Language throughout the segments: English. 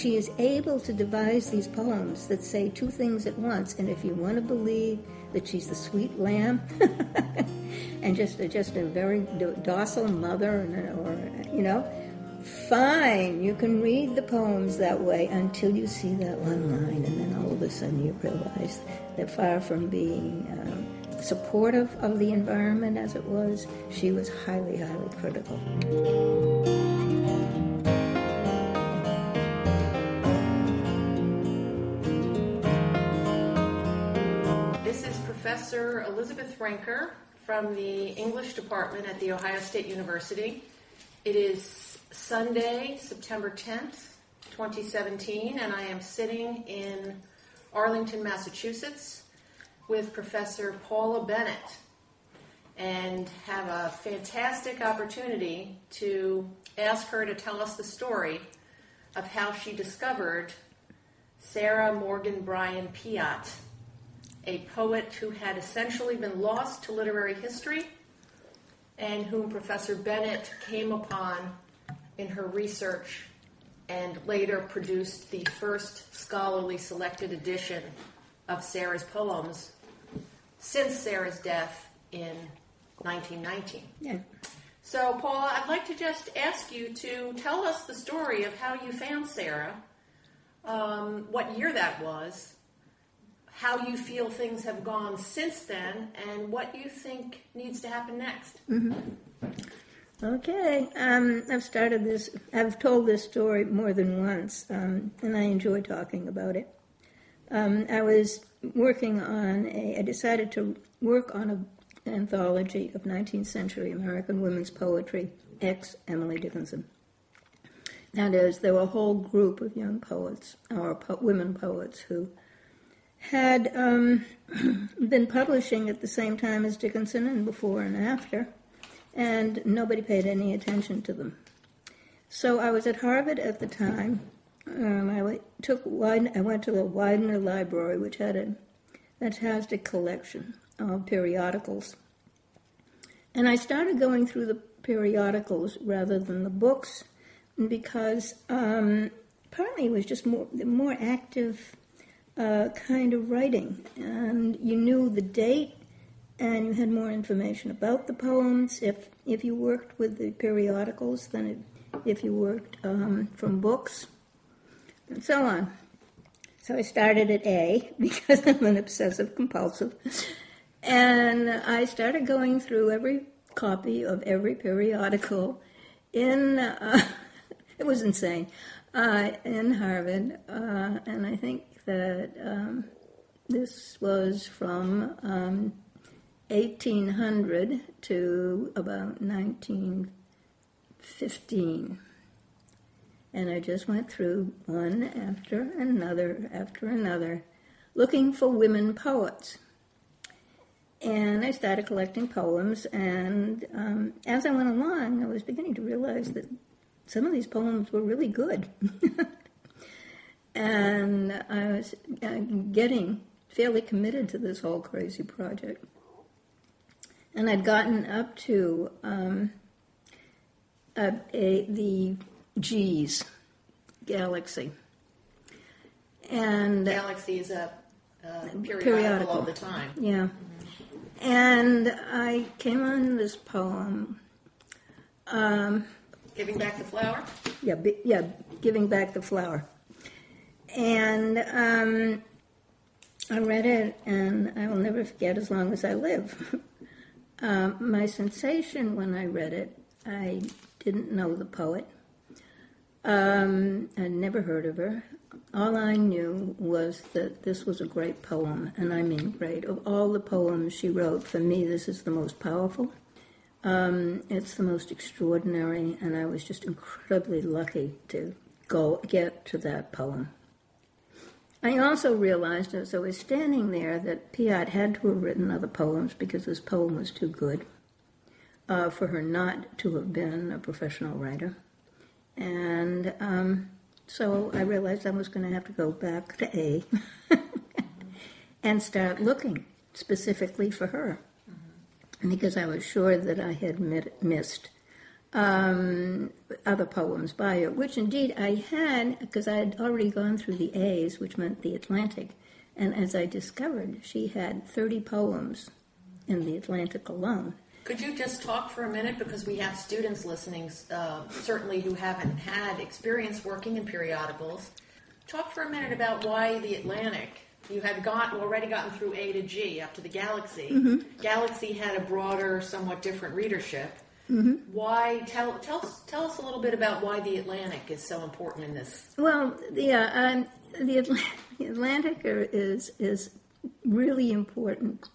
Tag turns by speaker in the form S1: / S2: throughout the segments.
S1: she is able to devise these poems that say two things at once. And if you want to believe that she's the sweet lamb and just just a very docile mother, or you know, fine, you can read the poems that way until you see that one line, and then all of a sudden you realize that far from being um, supportive of the environment as it was, she was highly, highly critical.
S2: Professor Elizabeth Renker from the English department at The Ohio State University. It is Sunday, September 10th, 2017, and I am sitting in Arlington, Massachusetts with Professor Paula Bennett and have a fantastic opportunity to ask her to tell us the story of how she discovered Sarah Morgan Bryan Piatt, a poet who had essentially been lost to literary history and whom Professor Bennett came upon in her research and later produced the first scholarly selected edition of Sarah's poems since Sarah's death in 1919.
S1: Yeah.
S2: So, Paula, I'd like to just ask you to tell us the story of how you found Sarah, um, what year that was, how you feel things have gone since then, and what you think needs to happen next.
S1: Okay, um, I've started this, I've told this story more than once, um, and I enjoy talking about it. Um, I was working on a, I decided to work on an anthology of 19th century American women's poetry, ex Emily Dickinson. That is, there were a whole group of young poets, or po- women poets, who had um, been publishing at the same time as Dickinson and before and after and nobody paid any attention to them. So I was at Harvard at the time. Um, I took I went to the Widener Library, which had a fantastic collection of periodicals, and I started going through the periodicals rather than the books because um, partly it was just more more active uh, kind of writing, and you knew the date and you had more information about the poems if if you worked with the periodicals than if you worked um, from books, and so on. So I started at A because I'm an obsessive compulsive, and I started going through every copy of every periodical in. Uh, it was insane uh, in Harvard, uh, and I think that um, this was from. Um, 1800 to about 1915. And I just went through one after another after another, looking for women poets. And I started collecting poems, and um, as I went along, I was beginning to realize that some of these poems were really good. and I was uh, getting fairly committed to this whole crazy project and I'd gotten up to um, a, a, the G's galaxy, and the
S2: Galaxy is a, a periodical,
S1: periodical
S2: of the time.
S1: Yeah, and I came on this poem. Um,
S2: Giving back the flower.
S1: yeah, yeah, giving back the flower, and um, I read it, and I will never forget as long as I live. Um, my sensation when I read it, I didn't know the poet. Um, I'd never heard of her. All I knew was that this was a great poem, and I mean great. Of all the poems she wrote, for me, this is the most powerful. Um, it's the most extraordinary, and I was just incredibly lucky to go get to that poem. I also realized as I was standing there that Piatt had to have written other poems because this poem was too good uh, for her not to have been a professional writer. And um, so I realized I was going to have to go back to A and start looking specifically for her. Because I was sure that I had mit- missed um, other poems by her, which indeed I had because I had already gone through the A's, which meant the Atlantic. And as I discovered, she had 30 poems in the Atlantic alone.
S2: Could you just talk for a minute because we have students listening, uh, certainly who haven't had experience working in periodicals. Talk for a minute about why the Atlantic. You had got already gotten through A to G up to the Galaxy.
S1: Mm-hmm.
S2: Galaxy had a broader, somewhat different readership.
S1: Mm-hmm.
S2: Why tell tell us tell us a little bit about why the Atlantic is so important in this.
S1: Well, yeah, um, the, Atl- the Atlantic is is really important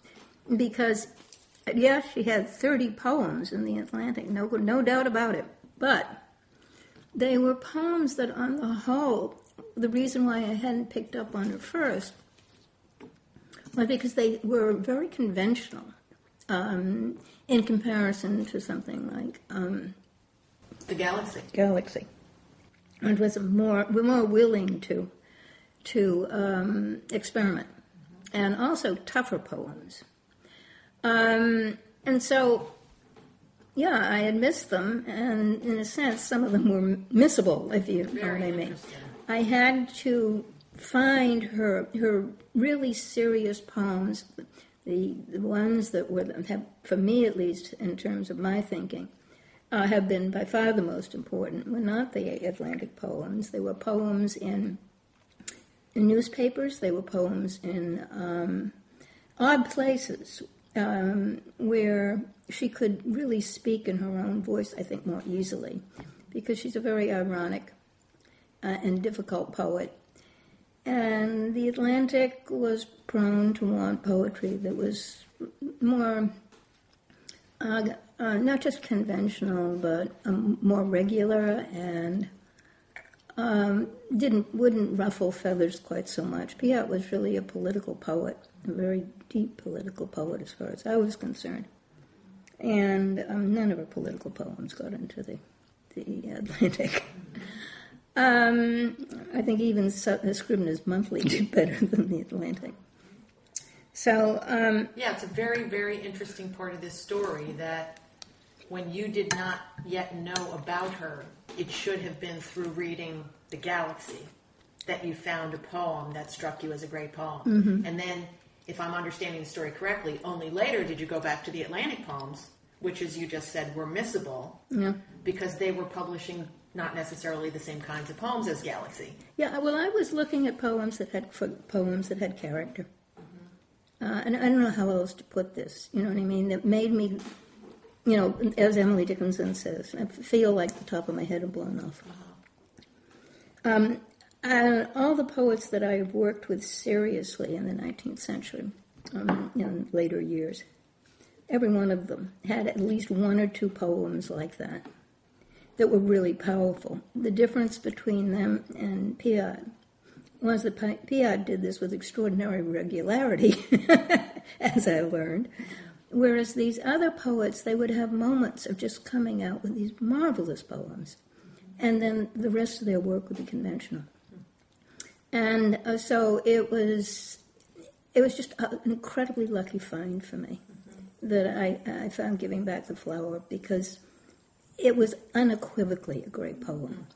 S1: because yes, she had thirty poems in the Atlantic, no no doubt about it. But they were poems that, on the whole, the reason why I hadn't picked up on her first was because they were very conventional um, in comparison to something like. Um,
S2: The Galaxy.
S1: Galaxy, and was more we're more willing to to um, experiment, and also tougher poems. Um, and so, yeah, I had missed them, and in a sense, some of them were missable, if you know what I mean. I had to find her her really serious poems, the, ones that were have, for me at least, in terms of my thinking, uh, have been by far the most important. Were not the Atlantic poems. They were poems in, in newspapers. They were poems in um, odd places um, where she could really speak in her own voice. I think more easily, because she's a very ironic uh, and difficult poet. And the Atlantic was prone to want poetry that was more, uh, uh, not just conventional, but um, more regular and um, didn't wouldn't ruffle feathers quite so much. Piatt was really a political poet, a very deep political poet as far as I was concerned. And um, none of her political poems got into the the Atlantic. Um, I think even Scribner's Monthly did better than the Atlantic. So, um,
S2: Yeah, it's a very, very interesting part of this story that when you did not yet know about her, it should have been through reading The Galaxy that you found a poem that struck you as a great poem. And then, if I'm understanding the story correctly, only later did you go back to the Atlantic poems, which, as you just said, were missable
S1: yeah.
S2: because they were publishing not necessarily the same kinds of poems as Galaxy.
S1: Yeah, well, I was looking at poems that had poems that had character, uh, and I don't know how else to put this. You know what I mean? That made me, you know, as Emily Dickinson says, I feel like the top of my head had blown off. Um, and all the poets that I've worked with seriously in the 19th century, um, in later years, every one of them had at least one or two poems like that that were really powerful. The difference between them and Piatt was that Pi- did this with extraordinary regularity, as I learned, whereas these other poets, they would have moments of just coming out with these marvelous poems, and then the rest of their work would be conventional. And uh, so it was, it was just an incredibly lucky find for me that I, I found Giving Back the Flower because it was unequivocally a great poem.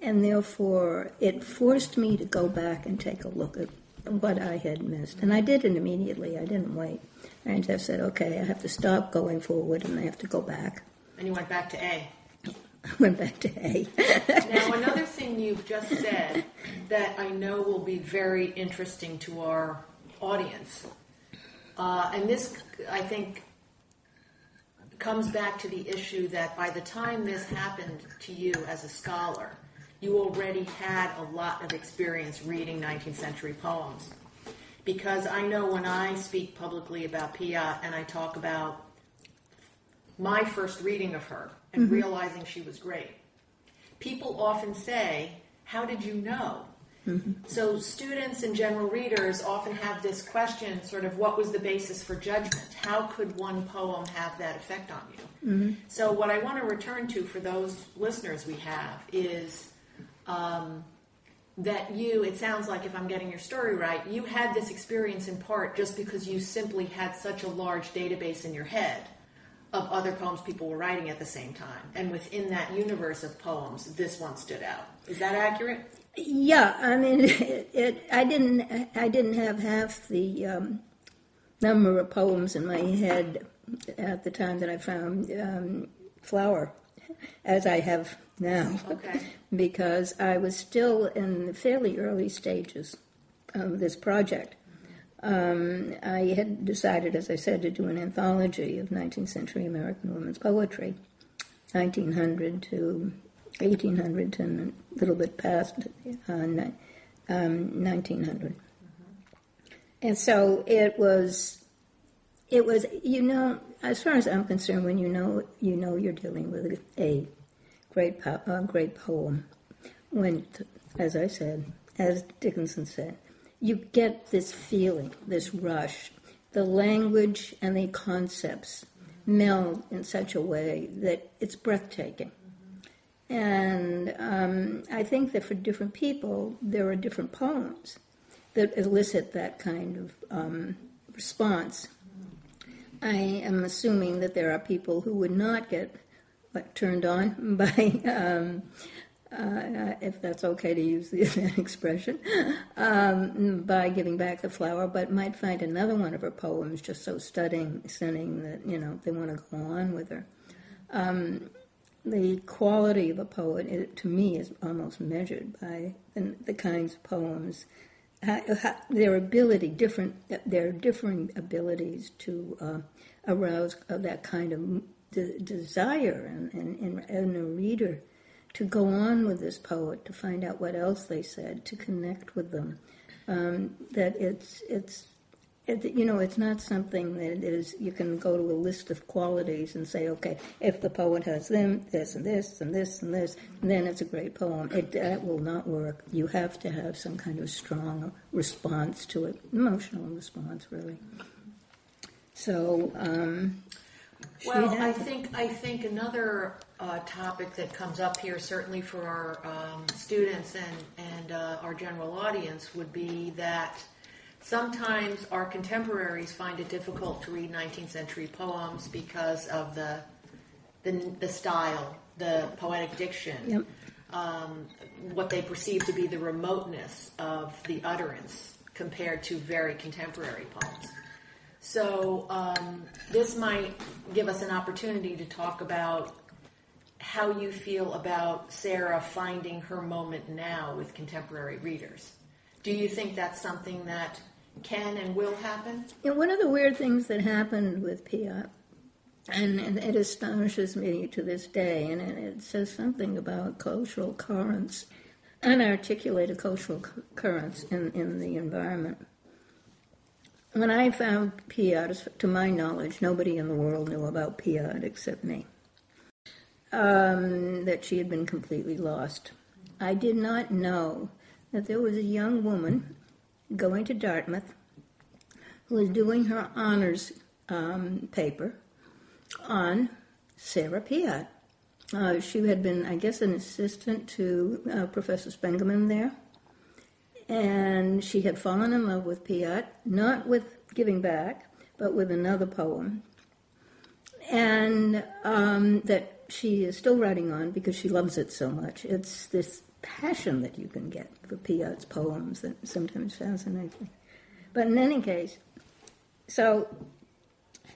S1: And therefore, it forced me to go back and take a look at what I had missed. And I did it immediately, I didn't wait. I just said, okay, I have to stop going forward and I have to go back.
S2: And you went back to A.
S1: I went back to A.
S2: Now, another thing you've just said that I know will be very interesting to our audience, uh, and this, I think, comes back to the issue that by the time this happened to you as a scholar, you already had a lot of experience reading 19th century poems. Because I know when I speak publicly about Piatt and I talk about my first reading of her and mm-hmm. realizing she was great, people often say, How did you know? So, students and general readers often have this question sort of, what was the basis for judgment? How could one poem have that effect on you? So, what I want to return to for those listeners we have is um, that you, it sounds like if I'm getting your story right, you had this experience in part just because you simply had such a large database in your head of other poems people were writing at the same time. And within that universe of poems, this one stood out. Is that accurate?
S1: Yeah, I mean, it, it, I didn't, I didn't have half the um, number of poems in my head at the time that I found um, Flower, as I have now,
S2: Okay.
S1: because I was still in the fairly early stages of this project. Um, I had decided, as I said, to do an anthology of 19th century American women's poetry, 1900 to 1800 and a little bit past uh, um, 1900. And so it was, it was, you know, as far as I'm concerned, when you know, you know you're dealing with a great, po- a great poem. When, as I said, as Dickinson said, you get this feeling, this rush. The language and the concepts meld in such a way that it's breathtaking. And um, I think that for different people, there are different poems that elicit that kind of um, response. I am assuming that there are people who would not get what, turned on by, um, uh, if that's okay to use the, expression, um, by giving back the flower, but might find another one of her poems just so stunning, stunning that you know they want to go on with her. Um, the quality of a poet, it, to me, is almost measured by the, kinds of poems, how, how, their ability, different, their differing abilities to uh, arouse uh, that kind of de- desire in, in, in, a reader to go on with this poet, to find out what else they said, to connect with them. Um, that it's it's it, you know it's not something that is you can go to a list of qualities and say okay if the poet has them this and this and this and this then it's a great poem. It that will not work. You have to have some kind of strong response to it emotional response really. So um,
S2: Well, I think I think another uh, topic that comes up here, certainly for our um, students and and uh, our general audience, would be that sometimes our contemporaries find it difficult to read 19th century poems because of the the, the style, the poetic diction,
S1: Yep.
S2: um, what they perceive to be the remoteness of the utterance compared to very contemporary poems. So um, this might give us an opportunity to talk about how you feel about Sarah finding her moment now with contemporary readers. Do you think that's something that can and will happen?
S1: You one of the weird things that happened with Piatt, and, and it astonishes me to this day, and it, it says something about cultural currents, unarticulated cultural cu- currents in, in the environment. When I found Piatt, as- to my knowledge, nobody in the world knew about Piatt except me, um, that she had been completely lost. I did not know that there was a young woman going to Dartmouth who was doing her honors um, paper on Sarah Piatt. Uh, she had been, I guess, an assistant to uh, Professor Spengemann there, and she had fallen in love with Piatt, not with Giving Back, but with another poem, and um, that she is still writing on because she loves it so much. It's this passion that you can get for Piatt's poems that sometimes fascinates me. But in any case, so,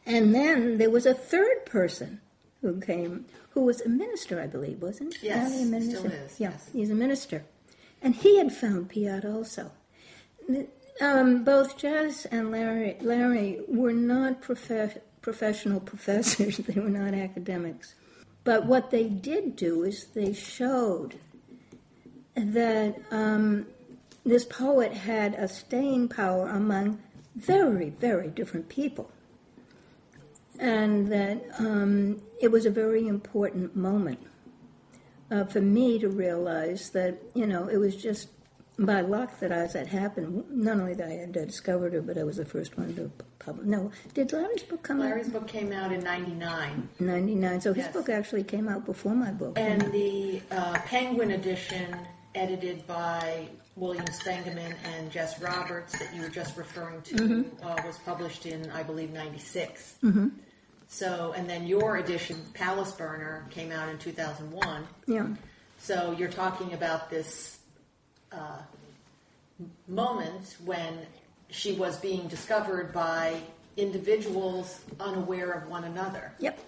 S1: and then there was a third person who came, who was a minister, I believe, wasn't he?
S2: Yes,
S1: Ali a minister?
S2: still is,
S1: Yeah,
S2: yes.
S1: he's a minister. And he had found Piatt also. Um, both Jess and Larry, Larry were not prof- professional professors, they were not academics. But what they did do is they showed that um, this poet had a staying power among very, very different people. And that um, it was a very important moment uh, for me to realize that, you know, it was just by luck that as that happened, not only that I had discovered her, but I was the first one to publish. No, did Larry's book come
S2: Larry's
S1: out Larry's
S2: book came out in '99.
S1: '99. So his
S2: Yes.
S1: book actually came out before my book.
S2: And the uh, Penguin edition, edited by William Spengemann and Jess Roberts, that you were just referring to, uh, was published in, I believe, '96. So, and then your edition, Palace Burner, came out in 2001.
S1: Yeah.
S2: So you're talking about this uh, moment when she was being discovered by individuals unaware of one another.
S1: Yep.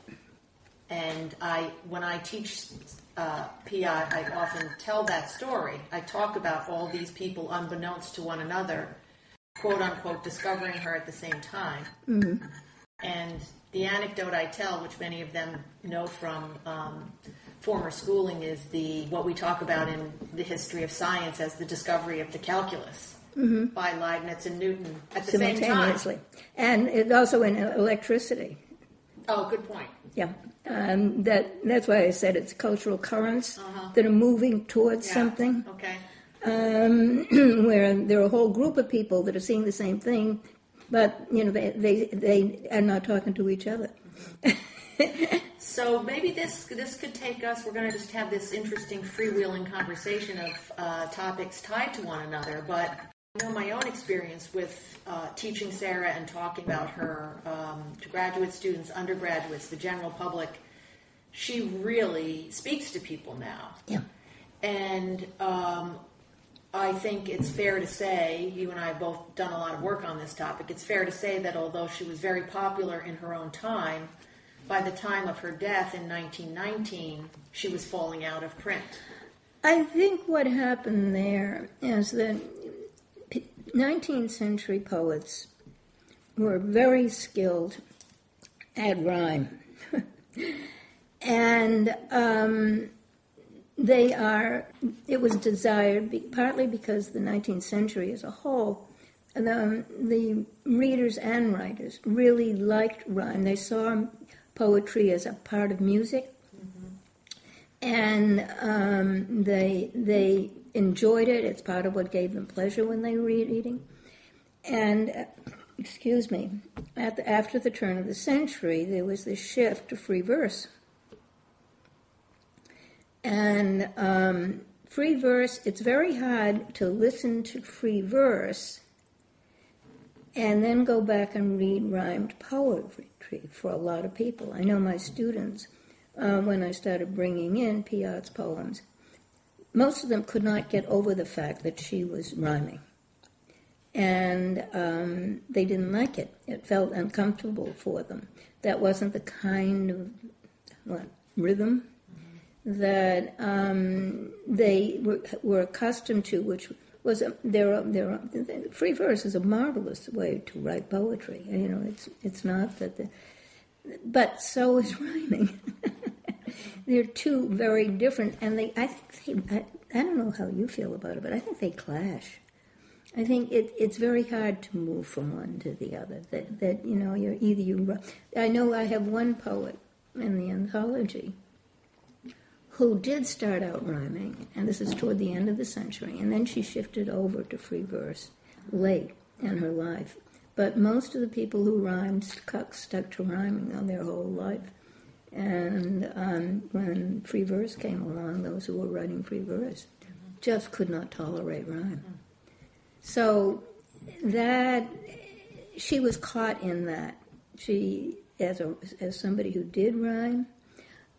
S2: And I, when I teach uh, PI, I often tell that story. I talk about all these people unbeknownst to one another, quote unquote, discovering her at the same time.
S1: Mm-hmm.
S2: And the anecdote I tell, which many of them know from um, former schooling, is the what we talk about in the history of science as the discovery of the calculus by Leibniz and Newton at the same time.
S1: And also in electricity.
S2: Oh, good point.
S1: Yeah. Um, that that's why I said it's cultural currents that are moving towards
S2: Yeah.
S1: something.
S2: Okay.
S1: um, where there are a whole group of people that are seeing the same thing, but you know they they, they are not talking to each other.
S2: So maybe this this could take us. We're going to just have this interesting freewheeling conversation of uh, topics tied to one another. But I know my own experience with uh, teaching Sarah and talking about her um, to graduate students, undergraduates, the general public. She really speaks to people now.
S1: Yeah.
S2: And um, I think it's fair to say, you and I have both done a lot of work on this topic, it's fair to say that although she was very popular in her own time, by the time of her death in 1919, she was falling out of print.
S1: I think what happened there is that 19th century poets were very skilled at rhyme. and um, they are, it was desired be, partly because the 19th century as a whole, the, the readers and writers really liked rhyme. They saw poetry as a part of music and um, they they enjoyed it. It's part of what gave them pleasure when they were reading. And uh, excuse me, at the, after the turn of the century, there was this shift to free verse. And um, free verse, it's very hard to listen to free verse and then go back and read rhymed poetry for a lot of people. I know my students, uh, when I started bringing in Piatt's poems, most of them could not get over the fact that she was rhyming. And um, they didn't like it. It felt uncomfortable for them. That wasn't the kind of what, rhythm that um, they were, were accustomed to, which was a, there. Are, there free verse is a marvelous way to write poetry. You know, it's it's not that the, but so is rhyming. They're two very different, and they. I think they. I, I don't know how you feel about it, but I think they clash. I think it, it's very hard to move from one to the other. That that you know, you're either you. I know I have one poet in the anthology who did start out rhyming, and this is toward the end of the century, and then she shifted over to free verse late in her life. But most of the people who rhymed stuck, stuck to rhyming on their whole life. And um, when free verse came along, those who were writing free verse just could not tolerate rhyme. So that she was caught in that. She, as a as somebody who did rhyme,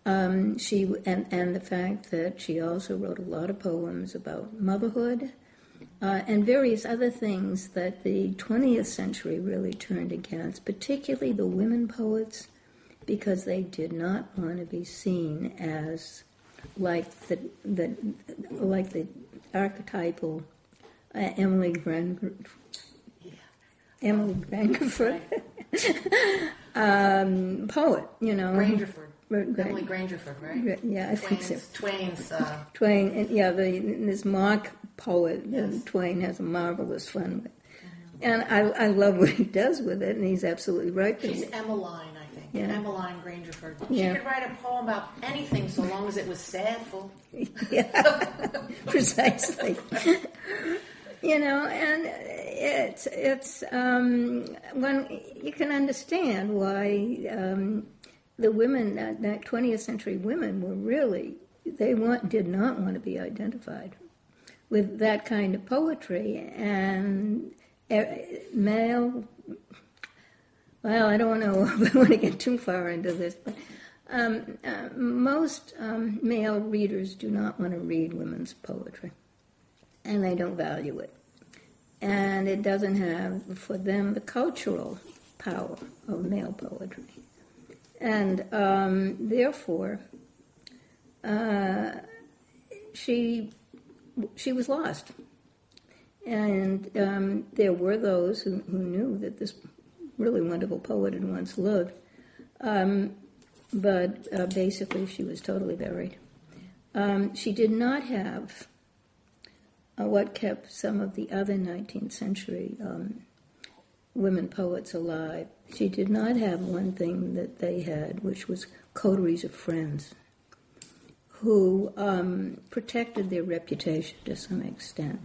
S1: um, she and and the fact that she also wrote a lot of poems about motherhood. Uh, and various other things that the 20th century really turned against, particularly the women poets, because they did not want to be seen as like the, the like the archetypal uh, Emily Gran- Emily Grangerford um, poet, you know.
S2: Grangerford.
S1: Right.
S2: Emily Grangerford, right?
S1: Yeah, I think so.
S2: Twain's, Twain's uh,
S1: Twain, yeah, the, this mock poet that Twain has a marvelous fun with. And I, I love what he does with it, and he's absolutely right.
S2: she's Emmeline.
S1: Yeah.
S2: Emmeline Grangerford. She
S1: Yeah.
S2: could write a poem about anything so long as it was sadful.
S1: yeah, precisely. you know, and it's it's um, when you can understand why um, the women, that, that 20th century women, were really they want did not want to be identified with that kind of poetry and uh, male well, I don't if I want to get too far into this, but um, uh, most um, male readers do not want to read women's poetry, and they don't value it. And it doesn't have, for them, the cultural power of male poetry. And um, therefore, uh, she, she was lost. And um, there were those who, who knew that this really wonderful poet had once lived. Um, but uh, basically, she was totally buried. Um, she did not have uh, what kept some of the other 19th century um, women poets alive. She did not have one thing that they had, which was coteries of friends who um, protected their reputation to some extent,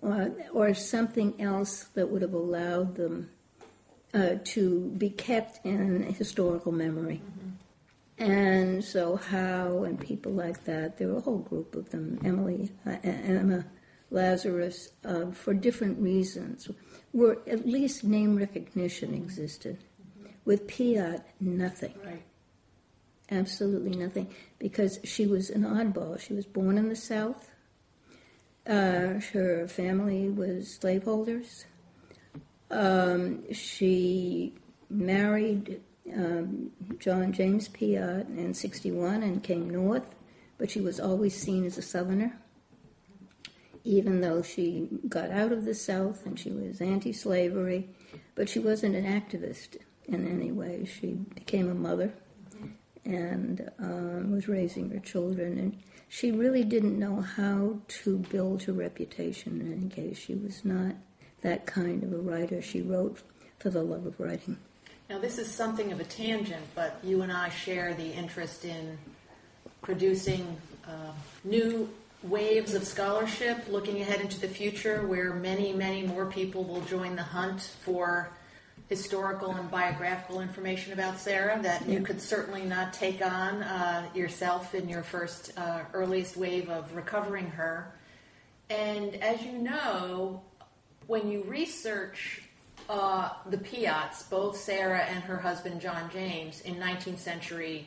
S1: or, or something else that would have allowed them uh, to be kept in historical memory. And so Howe and people like that, there were a whole group of them, Emily, uh, Emma Lazarus, uh, for different reasons, were at least name recognition existed. With Piatt, nothing.
S2: Right.
S1: Absolutely nothing, because she was an oddball. She was born in the South. Uh, her family was slaveholders. Um, she married um, John James Piatt in 61 and came north, but she was always seen as a Southerner, even though she got out of the South and she was anti slavery, but she wasn't an activist in any way. She became a mother and um, was raising her children, and she really didn't know how to build her reputation in any case. She was not that kind of a writer. She wrote for the love of writing.
S2: Now, this is something of a tangent, but you and I share the interest in producing uh, new waves of scholarship, looking ahead into the future, where many, many more people will join the hunt for historical and biographical information about Sarah that you could certainly not take on uh, yourself in your first uh, earliest wave of recovering her. And as you know, when you research uh, the Piatts, both Sarah and her husband John James, in 19th century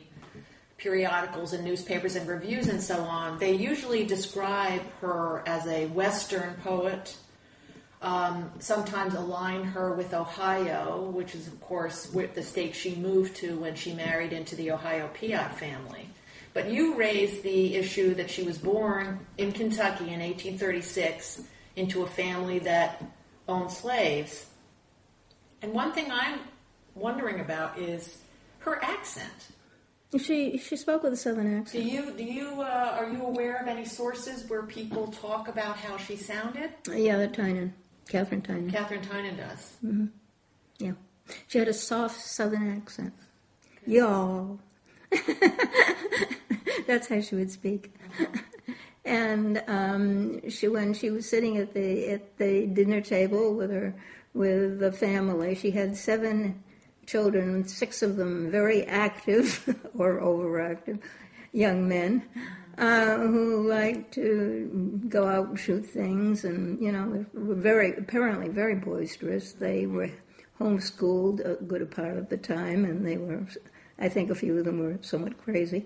S2: periodicals and newspapers and reviews and so on, they usually describe her as a Western poet. Um, sometimes align her with Ohio, which is, of course, the state she moved to when she married into the Ohio Piatt family. But you raised the issue that she was born in Kentucky in 1836 into a family that owned slaves. And one thing I'm wondering about is her accent.
S1: She she spoke with a southern accent.
S2: Do you do you uh, are you aware of any sources where people talk about how she sounded?
S1: Yeah, that Tynan, Katharine Tynan.
S2: Katharine Tynan does.
S1: Yeah, she had a soft southern accent. Y'all. That's how she would speak. And um, she, when she was sitting at the at the dinner table with her with the family, she had seven children, six of them very active or overactive young men uh, who liked to go out and shoot things, and you know were very apparently very boisterous. They were homeschooled a good part of the time, and they were. I think a few of them were somewhat crazy,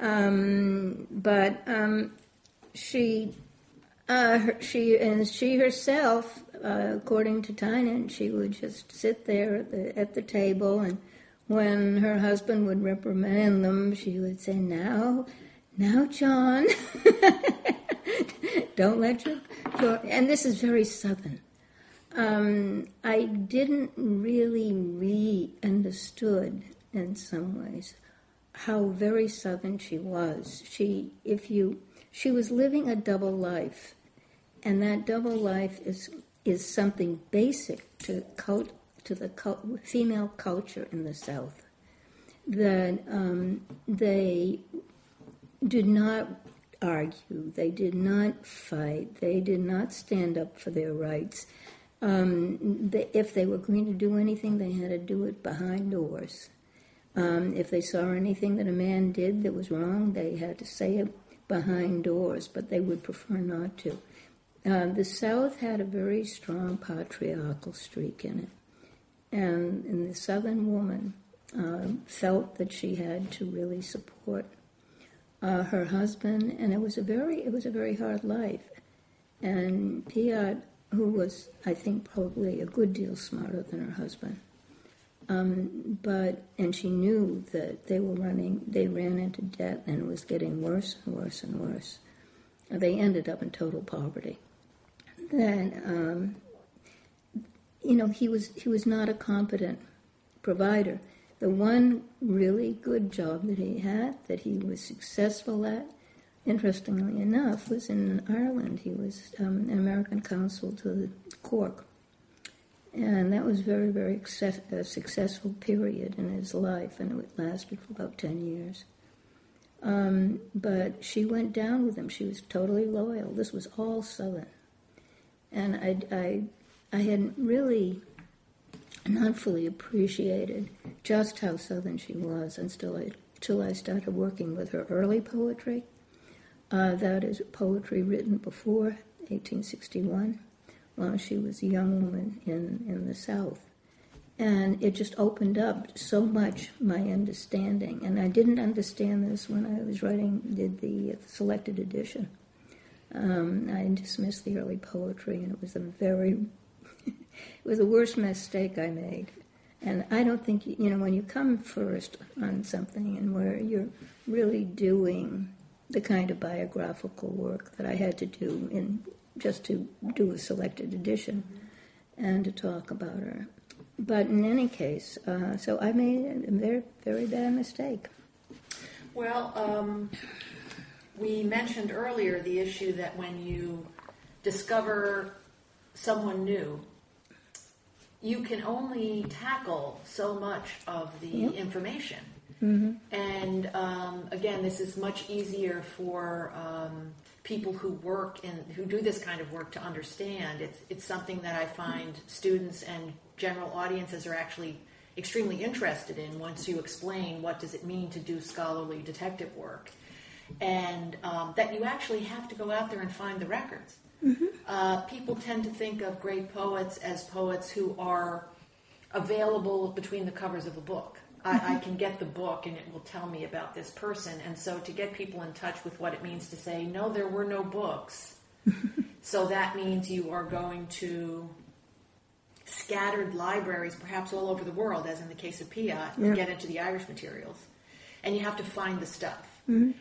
S1: um, but um, she uh, she and she herself, uh, according to Tynan, she would just sit there at the, at the table, and when her husband would reprimand them, she would say, "Now, now, John, don't let your, your." And this is very southern. Um, I didn't really re understood in some ways how very southern she was. She, if you, she was living a double life, and that double life is is something basic to cult, to the cult, female culture in the South. That um, they did not argue, they did not fight, they did not stand up for their rights. Um, they, if they were going to do anything, they had to do it behind doors. Um, if they saw anything that a man did that was wrong, they had to say it behind doors, but they would prefer not to. Uh, the South had a very strong patriarchal streak in it. and, and the Southern woman uh, felt that she had to really support uh, her husband, and it was a very it was a very hard life. And Piatt, who was I think probably a good deal smarter than her husband, um, but and she knew that they were running they ran into debt and it was getting worse and worse and worse. They ended up in total poverty. Then um, you know he was he was not a competent provider. The one really good job that he had, that he was successful at, interestingly enough, was in Ireland. He was um, an American consul to Cork. And that was very, very success, successful period in his life, and it lasted for about 10 years. Um, but she went down with him. She was totally loyal. This was all Southern. And I, I, I hadn't really not fully appreciated just how Southern she was until I, until I started working with her early poetry. Uh, that is poetry written before 1861, while she was a young woman in, in the South. And it just opened up so much my understanding. And I didn't understand this when I was writing, did the selected edition. Um, I dismissed the early poetry, and it was a very it was the worst mistake I made. And I don't think, you know, when you come first on something and where you're really doing the kind of biographical work that I had to do in just to do a selected edition and to talk about her. But in any case, uh, so I made a very, very bad mistake.
S2: Well, um, we mentioned earlier the issue that when you discover someone new, you can only tackle so much of the
S1: Yep.
S2: information.
S1: Mm-hmm.
S2: And um, again, this is much easier for um, people who work in who do this kind of work to understand. It's it's something that I find students and general audiences are actually extremely interested in once you explain what does it mean to do scholarly detective work, and um, that you actually have to go out there and find the records. Uh, people tend to think of great poets as poets who are available between the covers of a book. I, I can get the book and it will tell me about this person. And so to get people in touch with what it means to say, no, there were no books. so that means you are going to scattered libraries, perhaps all over the world, as in the case of Piatt,
S1: Yeah.
S2: and get into the Irish materials. And you have to find the stuff.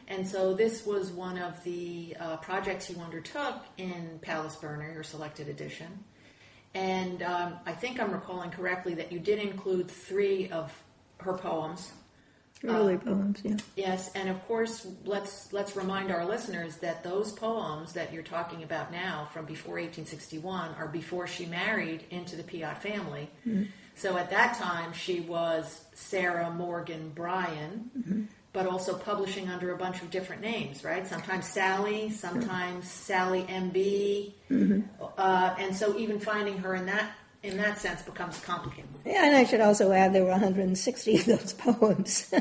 S2: And so this was one of the uh, projects you undertook in Palace Burner, your selected edition. And um, I think I'm recalling correctly that you did include three of her poems.
S1: Early
S2: Uh,
S1: poems, yeah.
S2: Yes, and of course, let's let's remind our listeners that those poems that you're talking about now, from before 1861, are before she married into the Piatt family. So at that time, she was Sarah Morgan Bryan, but also publishing under a bunch of different names, right? Sometimes Sally, sometimes Sally MB, uh, and so even finding her in that in that sense becomes complicated.
S1: Yeah, and I should also add there were 160 of those poems.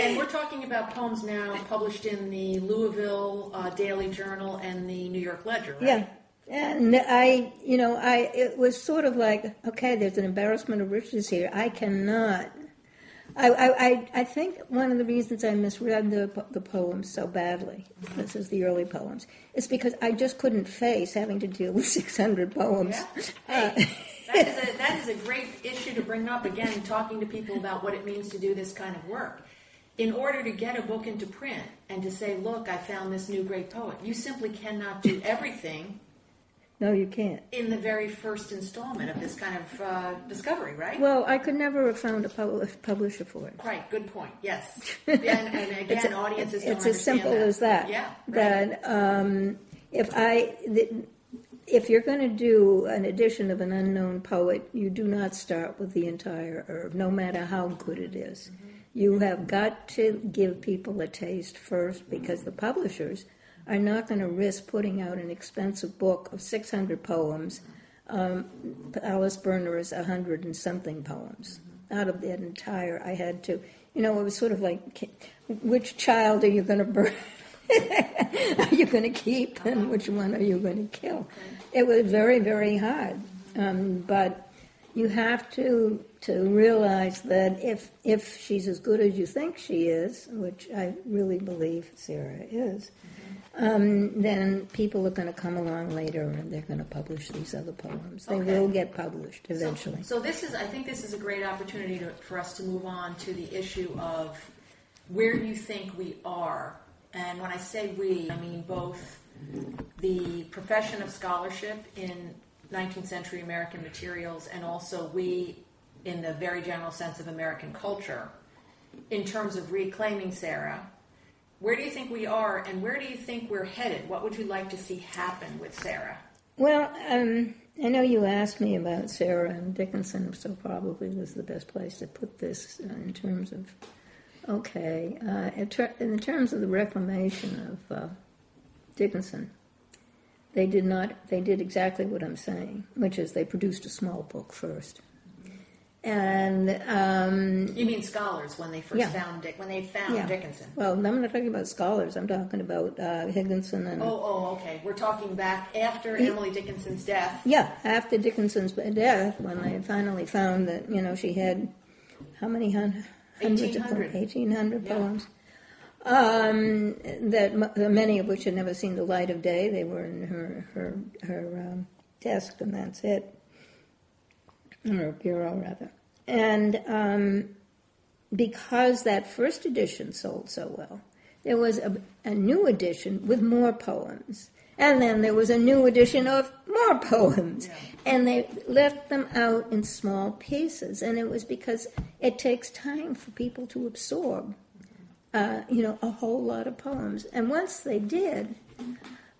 S2: And we're talking about poems now published in the Louisville uh, Daily Journal and the New York Ledger, right?
S1: Yeah. And I, you know, I it was sort of like, okay, there's an embarrassment of riches here. I cannot. I, I, I- think one of the reasons I misread the, the poems so badly, this is the early poems, is because I just couldn't face having to deal with 600 poems.
S2: Yeah. Uh, hey, that is a that is a great issue to bring up again, talking to people about what it means to do this kind of work. In order to get a book into print and to say, "Look, I found this new great poet," you simply cannot do everything
S1: No, you can't.
S2: in the very first installment of this kind of uh, discovery, right?
S1: Well, I could never have found a pub- publisher for it.
S2: Right. Good point. Yes. And, and again,
S1: It's a-
S2: audiences don't
S1: It's as
S2: understand
S1: simple
S2: that.
S1: as that.
S2: Yeah. Right.
S1: That um, if I, th- if you're going to do an edition of an unknown poet, you do not start with the entire oeuvre, no matter how good it is.
S2: Mm-hmm.
S1: You have got to give people a taste first, because the publishers are not going to risk putting out an expensive book of 600 poems. Um, Palace Burner is 100 and something poems. Out of that entire, I had to, you know, it was sort of like, which child are you going to burn? are you going to keep, and which one are you going to kill? It was very, very hard. Um, but you have to to realize that if if she's as good as you think she is, which I really believe Sarah is, um, then people are going to come along later and they're going to publish these other poems. They
S2: Okay.
S1: will get published
S2: So-
S1: eventually.
S2: So, this is, I think this is a great opportunity to, for us to move on to the issue of where you think we are. And when I say we, I mean both the profession of scholarship in 19th century American materials and also we in the very general sense of American culture in terms of reclaiming Sarah. Where do you think we are and where do you think we're headed? What would you like to see happen with Sarah?
S1: Well, um, I know you asked me about Sarah and Dickinson, so probably was the best place to put this uh, in terms of. Okay, uh, in, ter- in terms of the reclamation of uh, Dickinson, they did not. They did exactly what I'm saying, which is they produced a small book first, and um,
S2: You mean scholars when they first
S1: Yeah.
S2: found Dick when they found
S1: Yeah.
S2: Dickinson?
S1: well, I'm not talking about scholars. I'm talking about uh, Higginson and
S2: Oh, oh, okay. We're talking back after Emily Dickinson's death.
S1: Yeah, after Dickinson's death, when they finally found that, you know, she had how many hun- hundreds of
S2: 1800.
S1: 1800
S2: Yeah.
S1: poems, um, that m- many of which had never seen the light of day. They were in her her her um, desk, and that's it, or bureau rather. And um, because that first edition sold so well, there was a, a new edition with more poems. And then there was a new edition of more poems. And they left them out in small pieces. And it was because it takes time for people to absorb, uh, you know, a whole lot of poems. And once they did,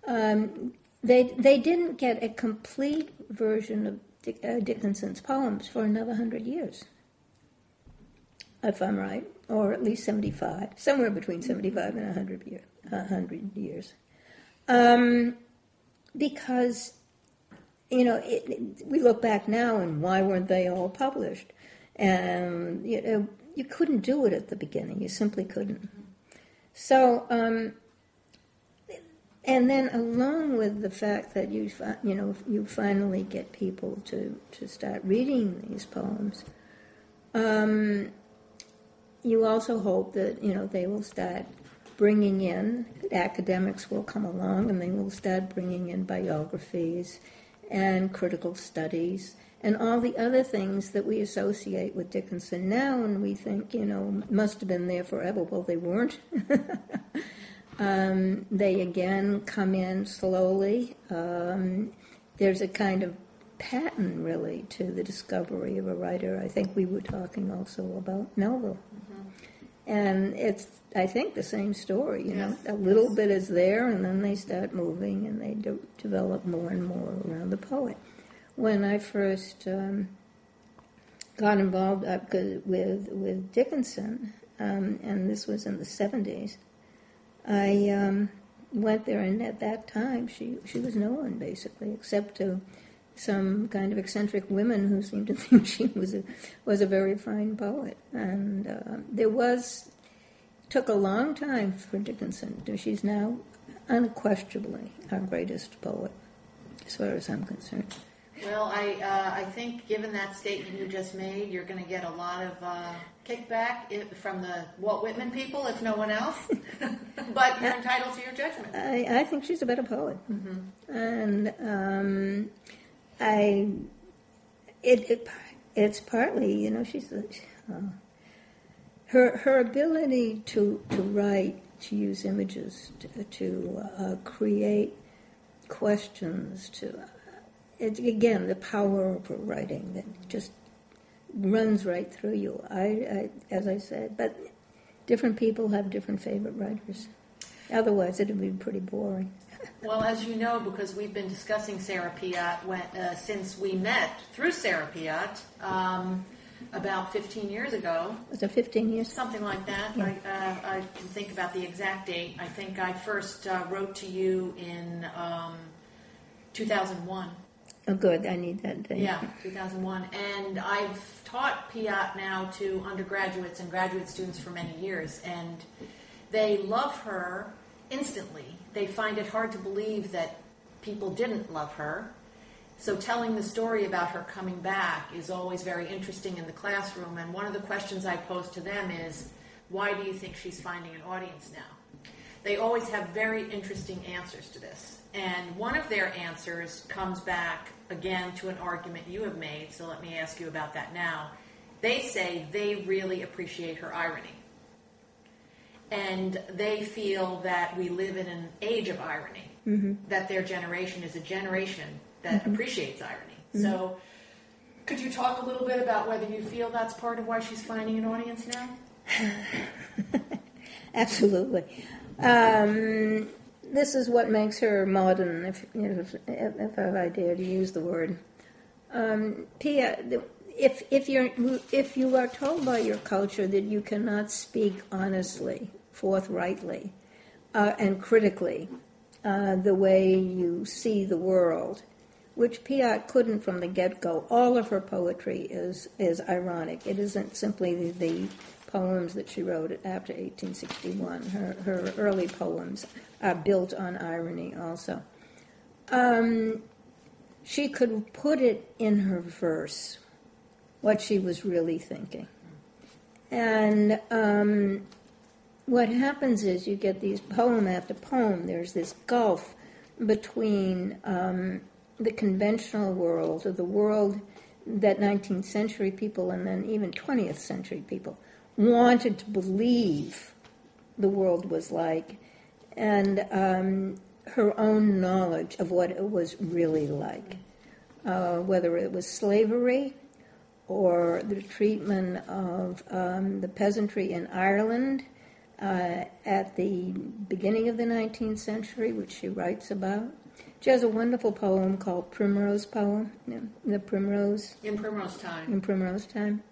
S1: um, they, they didn't get a complete version of Dick, uh, Dickinson's poems for another hundred years if I'm right, or at least 75, somewhere between 75 and 100, year, 100 years. Um, because, you know, it, it- we look back now and why weren't they all published? And, you know, you couldn't do it at the beginning. You simply couldn't. So, um, and then along with the fact that you, fi- you know, you finally get people to, to start reading these poems, um, you also hope that you know they will start bringing in academics will come along and they will start bringing in biographies and critical studies and all the other things that we associate with Dickinson now. And we think you know must have been there forever. Well they weren't um, they again come in slowly. Um, there's a kind of pattern really to the discovery of a writer. I think we were talking also about Melville. And it's I think the same story. You know, a little bit is there, and then they start moving, and they de- develop more and more around the poet. When I first um, got involved uh, with with Dickinson, um, and this was in the seventies, I um, went there, and at that time she she was no one basically, except to some kind of eccentric women who seemed to think she was a was a very fine poet, and uh, there was took a long time for Dickinson. To she's now unquestionably our greatest poet, as far as I'm concerned.
S2: Well, I uh, I think given that statement you just made, you're going to get a lot of uh, kickback from the Walt Whitman people, if no one else. but you're entitled to your judgment.
S1: I, I think she's a better poet, and um, I it, it it's partly you know she's uh, her her ability to to write to use images to, to uh, create questions to it's again the power of writing that just runs right through you. I, I as I said, but different people have different favorite writers. Otherwise, it would be pretty boring.
S2: Well, as you know, because we've been discussing Sarah Piatt when, uh, since we met through Sarah Piatt um, about 15 years ago,
S1: Was it 15 years?
S2: something like that. I, uh, I can think about the exact date. I think I first uh, wrote to you in um, 2001.
S1: Oh, good. I need that date.
S2: Yeah, 2001. And I've taught Piatt now to undergraduates and graduate students for many years, and they love her instantly. They find it hard to believe that people didn't love her. So telling the story about her coming back is always very interesting in the classroom. And one of the questions I pose to them is, why do you think she's finding an audience now? They always have very interesting answers to this. And one of their answers comes back again to an argument you have made, so let me ask you about that now. They say they really appreciate her irony. And they feel that we live in an age of irony, mm-hmm. that their generation is a generation that mm-hmm. appreciates irony. Mm-hmm. So, could you talk a little bit about whether you feel that's part of why she's finding an audience now?
S1: Absolutely. Um, this is what makes her modern, if, if, if I dare to use the word. Um, Pia, if, if, you're, if you are told by your culture that you cannot speak honestly, forthrightly, uh, and critically uh, the way you see the world, which Piatt couldn't from the get go. All of her poetry is, is ironic. It isn't simply the poems that she wrote after 1861. Her, her early poems are built on irony also. Um, she could put it in her verse, what she was really thinking. And um, what happens is you get these poem after poem, there's this gulf between um, the conventional world, or the world that 19th century people and then even 20th century people wanted to believe the world was like, and um, her own knowledge of what it was really like, uh, whether it was slavery or the treatment of um, the peasantry in Ireland uh, at the beginning of the 19th century, which she writes about. She has a wonderful poem called Primrose Poem, the Primrose.
S2: In Primrose Time.
S1: In Primrose Time.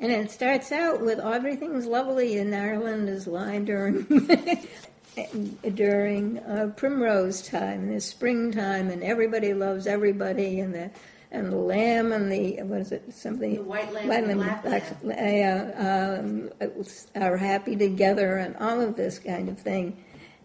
S1: And it starts out with everything's lovely in Ireland is lying during during uh, primrose time, the springtime, and everybody loves everybody, and the and the lamb and the what is it something
S2: the white lamb, white lamb,
S1: lamb. Uh, um, are happy together and all of this kind of thing.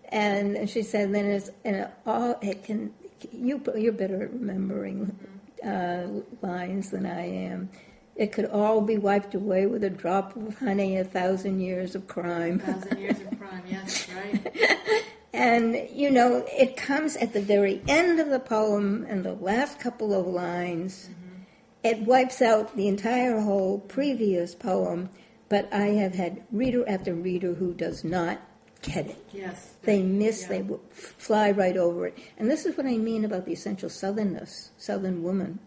S1: And she said, then it's and it all it can you you're better at remembering uh, lines than I am. It could all be wiped away with a drop of honey, a thousand years of crime.
S2: A thousand years of crime, yes, right.
S1: and, you know, it comes at the very end of the poem and the last couple of lines. Mm-hmm. It wipes out the entire whole previous poem, but I have had reader after reader who does not get it.
S2: Yes.
S1: They miss, yeah. they fly right over it. And this is what I mean about the essential southernness, southern woman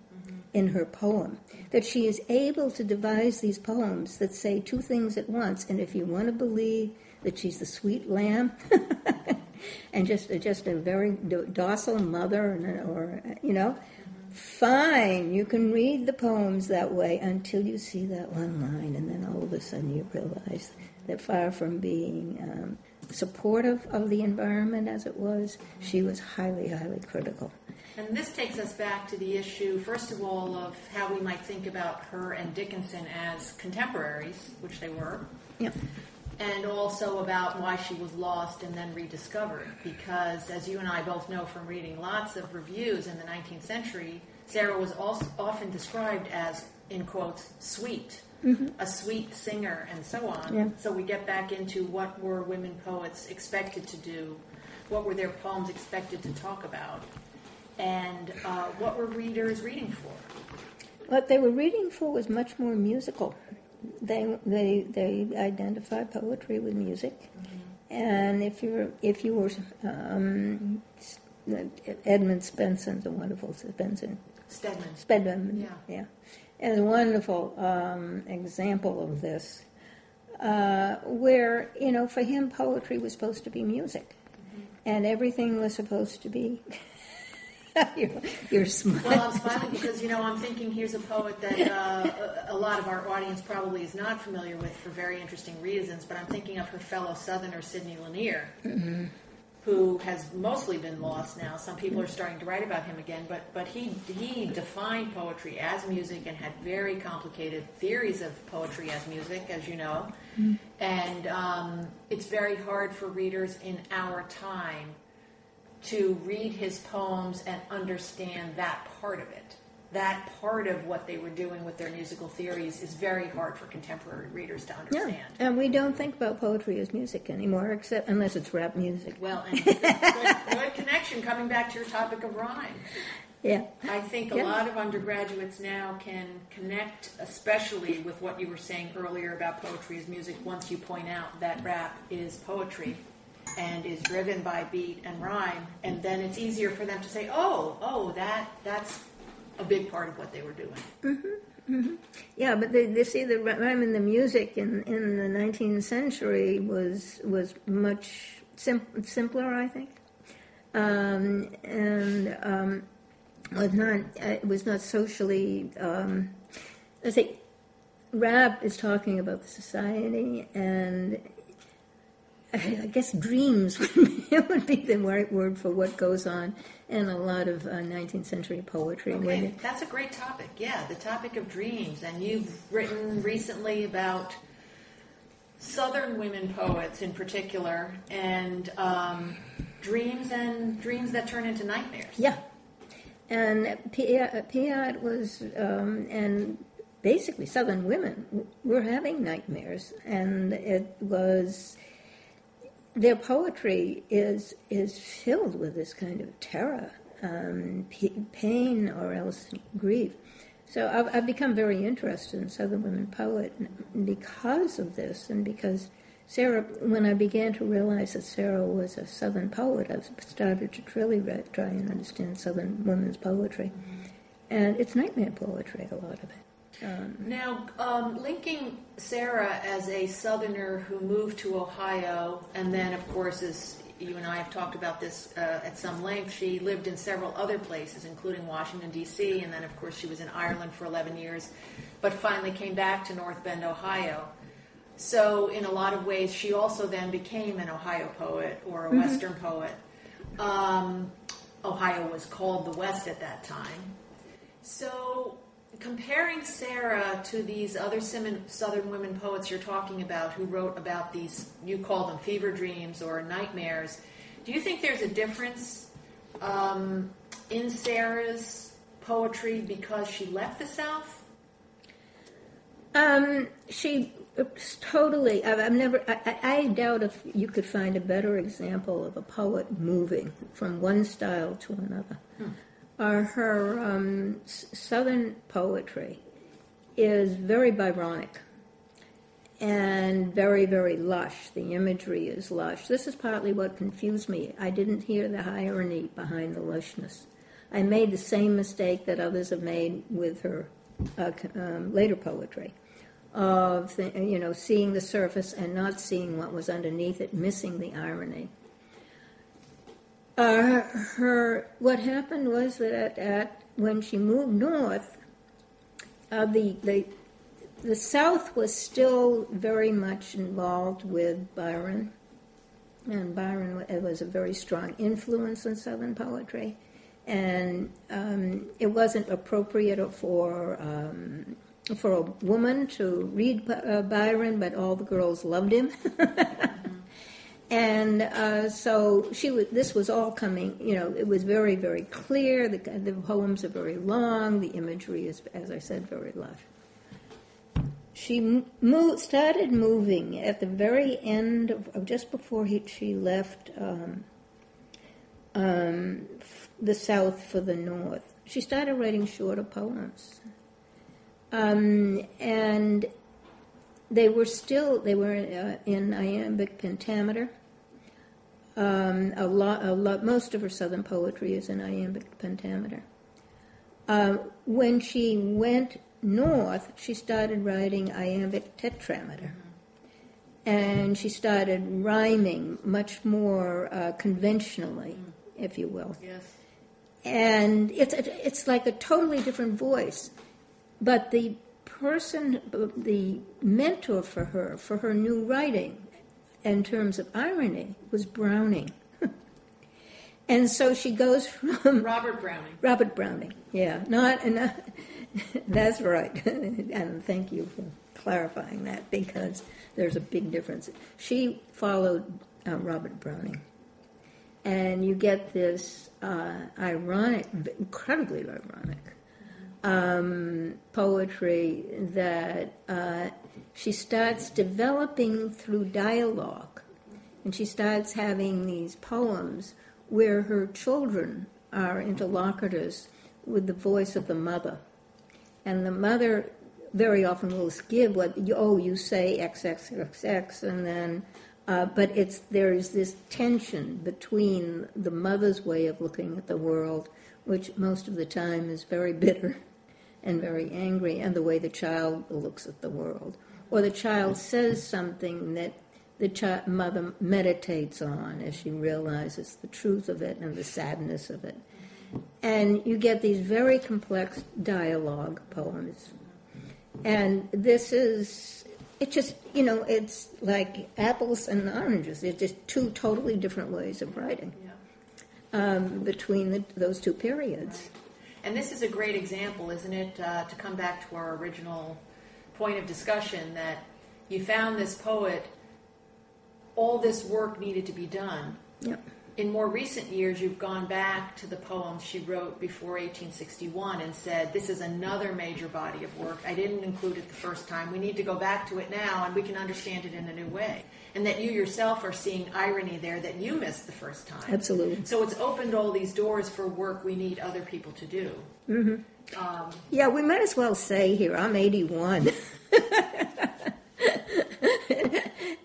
S1: in her poem. That she is able to devise these poems that say two things at once. And if you want to believe that she's the sweet lamb and just just a very docile mother, or you know, fine, you can read the poems that way until you see that one line, and then all of a sudden you realize that far from being um, supportive of the environment as it was, she was highly, highly critical.
S2: And this takes us back to the issue, first of all, of how we might think about her and Dickinson as contemporaries, which they were.
S1: Yep.
S2: And also about why she was lost and then rediscovered. Because, as you and I both know from reading lots of reviews in the 19th century, Sarah was also often described as, in quotes, sweet, mm-hmm. a sweet singer, and so on.
S1: Yeah.
S2: So we get back into what were women poets expected to do, what were their poems expected to talk about and uh, what were readers reading for?
S1: What they were reading for was much more musical. They they they identify poetry with music, mm-hmm. and if you if you were um, Edmund Spenser's a wonderful Spenser.
S2: Stedman.
S1: Stedman.
S2: Yeah.
S1: Yeah. And a wonderful um, example of this, uh, where you know for him poetry was supposed to be music, mm-hmm. and everything was supposed to be you're, you're smiling.
S2: Well, I'm smiling because you know I'm thinking here's a poet that uh, a lot of our audience probably is not familiar with for very interesting reasons. But I'm thinking of her fellow Southerner Sidney Lanier, mm-hmm. who has mostly been lost now. Some people are starting to write about him again, but but he he defined poetry as music and had very complicated theories of poetry as music, as you know. Mm-hmm. And um, it's very hard for readers in our time to read his poems and understand that part of it. That part of what they were doing with their musical theories is very hard for contemporary readers to
S1: Yeah,
S2: understand.
S1: and we don't think about poetry as music anymore, except unless it's rap music.
S2: Well, and good, good connection coming back to your topic of rhyme.
S1: Yeah,
S2: I think a
S1: Yeah.
S2: lot of undergraduates now can connect, especially with what you were saying earlier about poetry as music, once you point out that rap is poetry and is driven by beat and rhyme, and then it's easier for them to say, "Oh, oh, that that's a big part of what they were doing."
S1: yeah, but they, they see the rhyme and the music in, in the 19th century was was much sim- simpler, I think, um, and um, was not uh, it was not socially. Um, I say, rap is talking about the society and I guess dreams would be, the right word for what goes on in a lot of uh, 19th century poetry.
S2: Okay, that's a great topic. Yeah, the topic of dreams, and you've written recently about Southern women poets in particular, and um, dreams and dreams that turn into nightmares.
S1: Yeah, and Piatt, Piatt was, um, and basically Southern women were having nightmares, and it was their poetry is is filled with this kind of terror, um, p- pain, or else grief. So I've, I've become very interested in Southern women poet because of this, and because Sarah, when I began to realize that Sarah was a Southern poet, I started to truly re- try and understand Southern women's poetry, and it's nightmare poetry, a lot of it. Um,
S2: Now, um, linking Sarah as a Southerner who moved to Ohio, and then, of course, as you and I have talked about this uh, at some length, she lived in several other places, including Washington, D.C., and then, of course, she was in Ireland for 11 years, but finally came back to North Bend, Ohio. So, in a lot of ways, she also then became an Ohio poet or a Western poet. Um, Ohio was called the West at that time. So, comparing Sarah to these other Southern women poets you're talking about who wrote about these, you call them fever dreams or nightmares, do you think there's a difference um, in Sarah's poetry because she left the South?
S1: Um, she totally. I've, I've never. I, I I doubt if you could find a better example of a poet moving from one style to another. Or her um, southern poetry is very Byronic and very, very lush. The imagery is lush. This is partly what confused me. I didn't hear the irony behind the lushness. I made the same mistake that others have made with her uh, um, later poetry of you know seeing the surface and not seeing what was underneath it, missing the irony. Uh, her what happened was that at, at when she moved north, uh, the the the South was still very much involved with Byron, and Byron wa- was a very strong influence in Southern poetry, and um, it wasn't appropriate for um, for a woman to read uh, Byron, but all the girls loved him. And uh, so she was. This was all coming. You know, it was very, very clear. The, the poems are very long. The imagery is, as I said, very lush. She started moving at the very end of, of just before he, she left um, um, the South for the North. She started writing shorter poems, um, and they were still they were uh, in iambic pentameter. Um, a lot, a lot, most of her southern poetry is in iambic pentameter. Uh, when she went north, she started writing iambic tetrameter, and she started rhyming much more uh, conventionally, if you will
S2: Yes.
S1: and it's it's like a totally different voice. But the person, the mentor for her, for her new writing, in terms of irony, was Browning. and so she goes from
S2: Robert Browning.
S1: Robert Browning, yeah, not, not that's right, and thank you for clarifying that because there's a big difference. She followed uh, Robert Browning, and you get this uh, ironic, incredibly ironic um, poetry that uh, she starts developing through dialogue. And she starts having these poems where her children are interlocutors with the voice of the mother. And the mother very often will give what, oh, you say X, X, X, X, and then, uh, but it's, there is this tension between the mother's way of looking at the world, which most of the time is very bitter and very angry, and the way the child looks at the world. Or the child says something that the child, mother meditates on as she realizes the truth of it and the sadness of it. And you get these very complex dialogue poems. And this is, it just, you know, it's like apples and oranges. It's just two totally different ways of writing um, between the, those two periods.
S2: And this is a great example, isn't it, uh, to come back to our original point of discussion that you found this poet, all this work needed to be done.
S1: Yep.
S2: In more recent years, you've gone back to the poems she wrote before 1861 and said, This is another major body of work. I didn't include it the first time. We need to go back to it now and we can understand it in a new way and that you yourself are seeing irony there that you missed the first time.
S1: Absolutely.
S2: So it's opened all these doors for work we need other people to do.
S1: Mm-hmm. Um, yeah, we might as well say here I'm 81.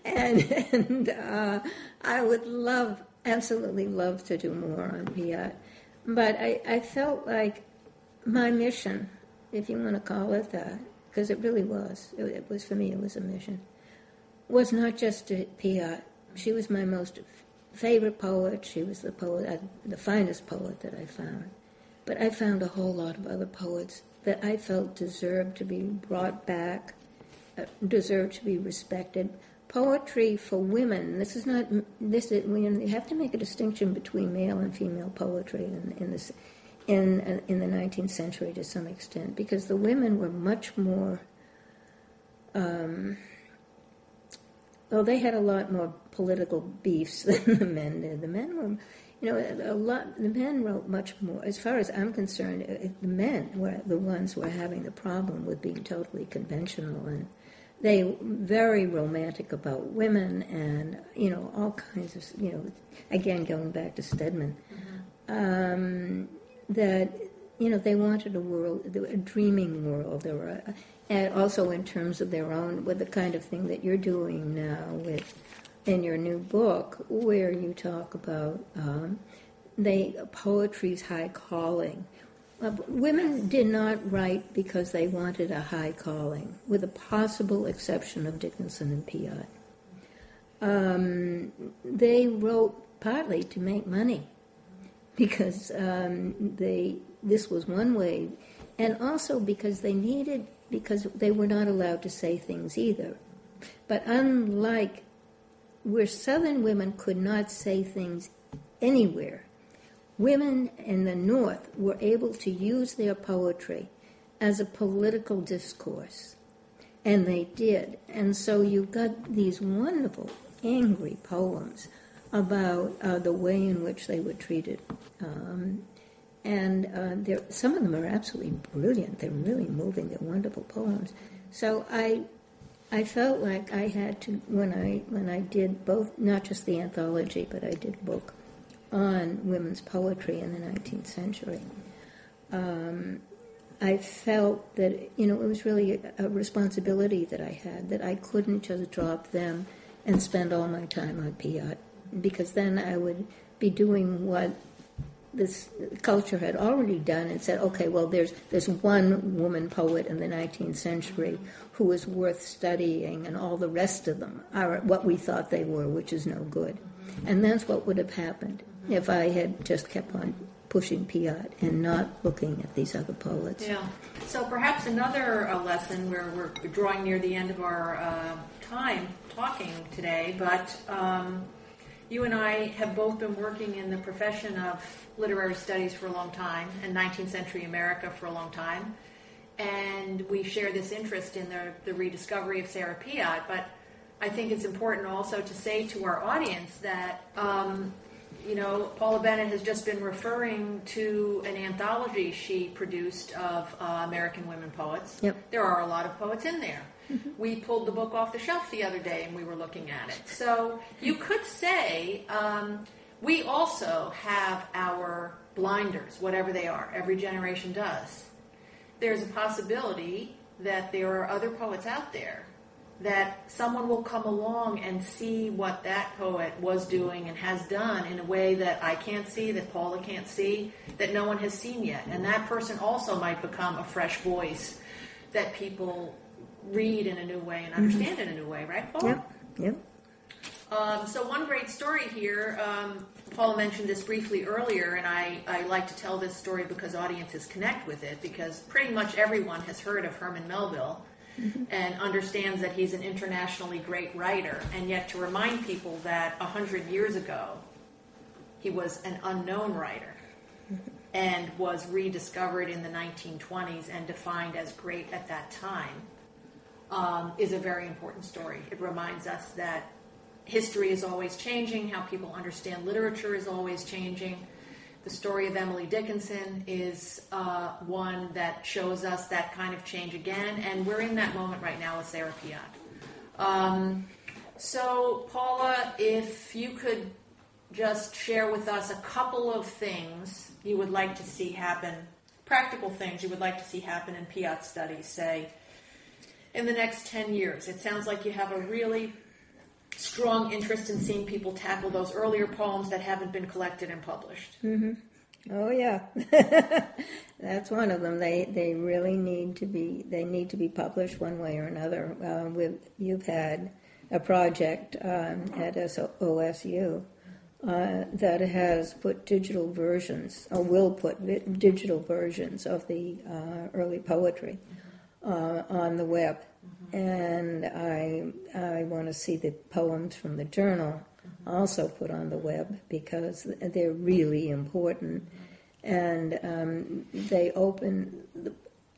S1: and, and uh, I would love, absolutely love to do more on Piatt. But I, I felt like my mission, if you want to call it that, because it really was, it, it was for me, it was a mission was not just a Piatt. She was my most favorite poet. She was the poet, uh, the finest poet that I found. But I found a whole lot of other poets that I felt deserved to be brought back, uh, deserved to be respected. Poetry for women. This is not. This is, we have to make a distinction between male and female poetry in, in this, in uh, in the 19th century to some extent, because the women were much more. Um, well, they had a lot more political beefs than the men did. The men were, you know, a lot. The men wrote much more. As far as I'm concerned, uh, the men were the ones who were having the problem with being totally conventional and they were very romantic about women and you know all kinds of you know again going back to Stedman mm-hmm. um, that you know they wanted a world a dreaming world there were and also in terms of their own, with the kind of thing that you're doing now with in your new book, where you talk about um, they poetry's high calling. Uh, women did not write because they wanted a high calling, with the possible exception of Dickinson and Piatt. Um, they wrote partly to make money because um, they this was one way, and also because they needed because they were not allowed to say things either. But unlike where Southern women could not say things anywhere, women in the North were able to use their poetry as a political discourse. And they did. And so you got these wonderful, angry poems about uh, the way in which they were treated um, and uh, some of them are absolutely brilliant. They're really moving. They're wonderful poems. So I, I felt like I had to when I when I did both, not just the anthology, but I did a book on women's poetry in the 19th century. Um, I felt that you know it was really a, responsibility that I had that I couldn't just drop them and spend all my time on Piatt because then I would be doing what this culture had already done and said, okay, well, there's there's one woman poet in the 19th century who is worth studying, and all the rest of them are what we thought they were, which is no good. And that's what would have happened if I had just kept on pushing Piatt and not looking at these other poets.
S2: Yeah. So perhaps another uh, lesson where we're drawing near the end of our uh, time talking today, but. Um, you and I have both been working in the profession of literary studies for a long time and 19th century America for a long time. And we share this interest in the, the rediscovery of Sarah Piatt. But I think it's important also to say to our audience that um, you know, Paula Bennett has just been referring to an anthology she produced of uh, American women poets.
S1: Yep.
S2: There are a lot of poets in there. We pulled the book off the shelf the other day and we were looking at it. So you could say um, we also have our blinders, whatever they are. Every generation does. There's a possibility that there are other poets out there that someone will come along and see what that poet was doing and has done in a way that I can't see, that Paula can't see, that no one has seen yet. And that person also might become a fresh voice that people read in a new way and understand in a new way, right, Paul?
S1: Yep, yep.
S2: Um, so one great story here, um, Paula mentioned this briefly earlier, and I, I like to tell this story because audiences connect with it, because pretty much everyone has heard of Herman Melville and understands that he's an internationally great writer, and yet to remind people that a hundred years ago, he was an unknown writer and was rediscovered in the 1920s and defined as great at that time um, is a very important story. It reminds us that history is always changing, how people understand literature is always changing. The story of Emily Dickinson is uh, one that shows us that kind of change again, and we're in that moment right now with Sarah Piatt. Um, so, Paula, if you could just share with us a couple of things you would like to see happen, practical things you would like to see happen in Piatt studies, say, in the next 10 years. It sounds like you have a really strong interest in seeing people tackle those earlier poems that haven't been collected and published.
S1: Oh yeah, that's one of them. They they really need to be they need to be published one way or another. Uh, with you've had a project um, at OSU uh, that has put digital versions or will put digital versions of the uh, early poetry uh, on the web, and I I want to see the poems from the journal also put on the web because they're really important, and um, they open.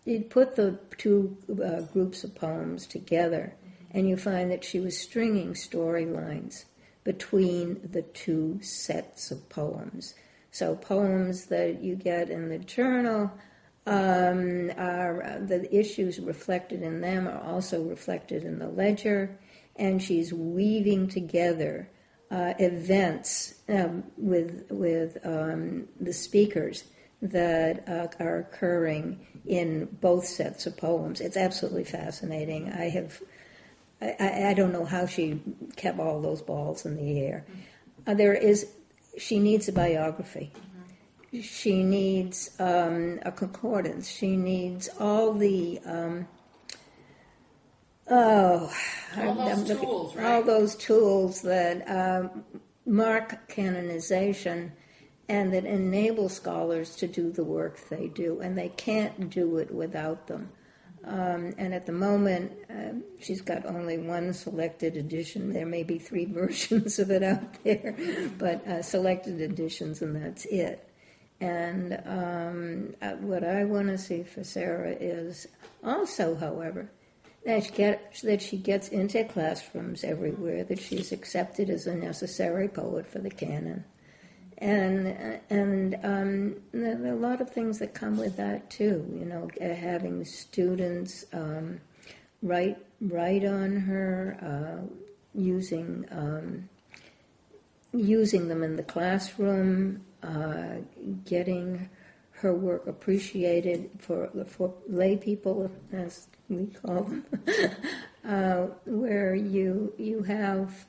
S1: You put the two uh, groups of poems together, and you find that she was stringing storylines between the two sets of poems. So poems that you get in the journal um, are uh, the issues reflected in them are also reflected in the ledger, and she's weaving together uh, events um, with with um, the speakers that uh, are occurring in both sets of poems. It's absolutely fascinating. I have. I, I- don't know how she kept all those balls in the air. Uh, there is, she needs a biography she needs um, a concordance. She needs all the um, oh,
S2: All those
S1: looking-
S2: tools,
S1: all
S2: right?
S1: those tools that um, mark canonization and that enable scholars to do the work they do, and they can't do it without them. Um, and at the moment, um, she's got only one selected edition. There may be three versions of it out there, but uh, selected editions, and that's it. And um, uh, what I want to see for Sarah is also, however, that she, get, that she gets into classrooms everywhere, that she's accepted as a necessary poet for the canon. And and um, there are a lot of things that come with that too. You know, uh, having students um, write write on her, uh, using um, using them in the classroom, uh, getting her work appreciated for for lay people, as we call them, uh, where you you have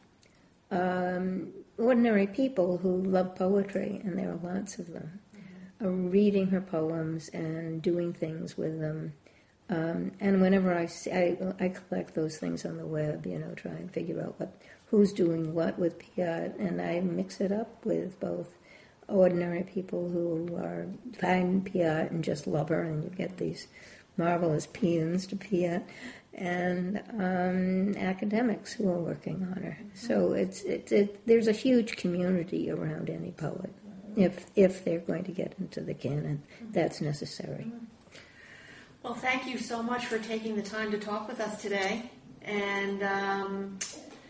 S1: um, ordinary people who love poetry, and there are lots of them, uh, reading her poems and doing things with them. Um, and whenever I, see, I I collect those things on the web, you know, try and figure out what who's doing what with Piatt, and I mix it up with both ordinary people who are find Piatt and just love her, and you get these marvelous paeans to Piatt, and um, academics who are working on her. So it's it's it, there's a huge community around any poet. If if they're going to get into the canon, that's necessary.
S2: Well, thank you so much for taking the time to talk with us today. And um,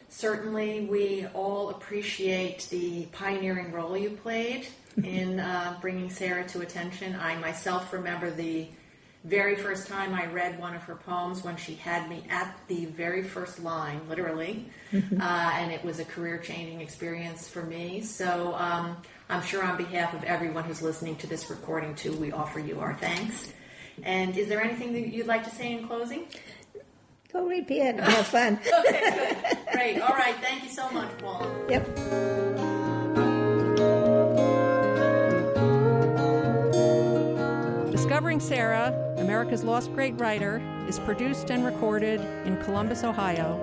S2: Certainly, we all appreciate the pioneering role you played in uh, bringing Sarah to attention. I myself remember the very first time I read one of her poems when she had me at the very first line, literally, uh, and it was a career changing experience for me. So um, I'm sure on behalf of everyone who's listening to this recording, too, we offer you our thanks. And is there anything that you'd like to say in closing?
S1: Go read Piatt. Have fun.
S2: Okay, good. Great. All right. Thank you so much, Paula.
S1: Yep.
S3: Discovering Sarah, America's Lost Great Writer, is produced and recorded in Columbus, Ohio,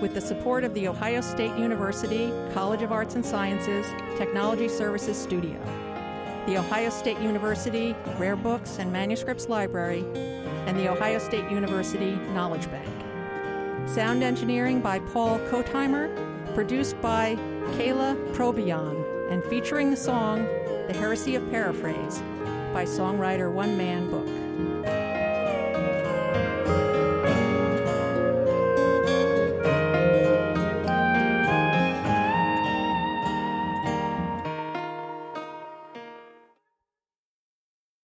S3: with the support of The Ohio State University College of Arts and Sciences Technology Services Studio, the Ohio State University Rare Books and Manuscripts Library, and the Ohio State University Knowledge Bank. Sound engineering by Paul Kotheimer, produced by Kayla Probion, and featuring the song The Heresy of Paraphrase by songwriter One Man Book.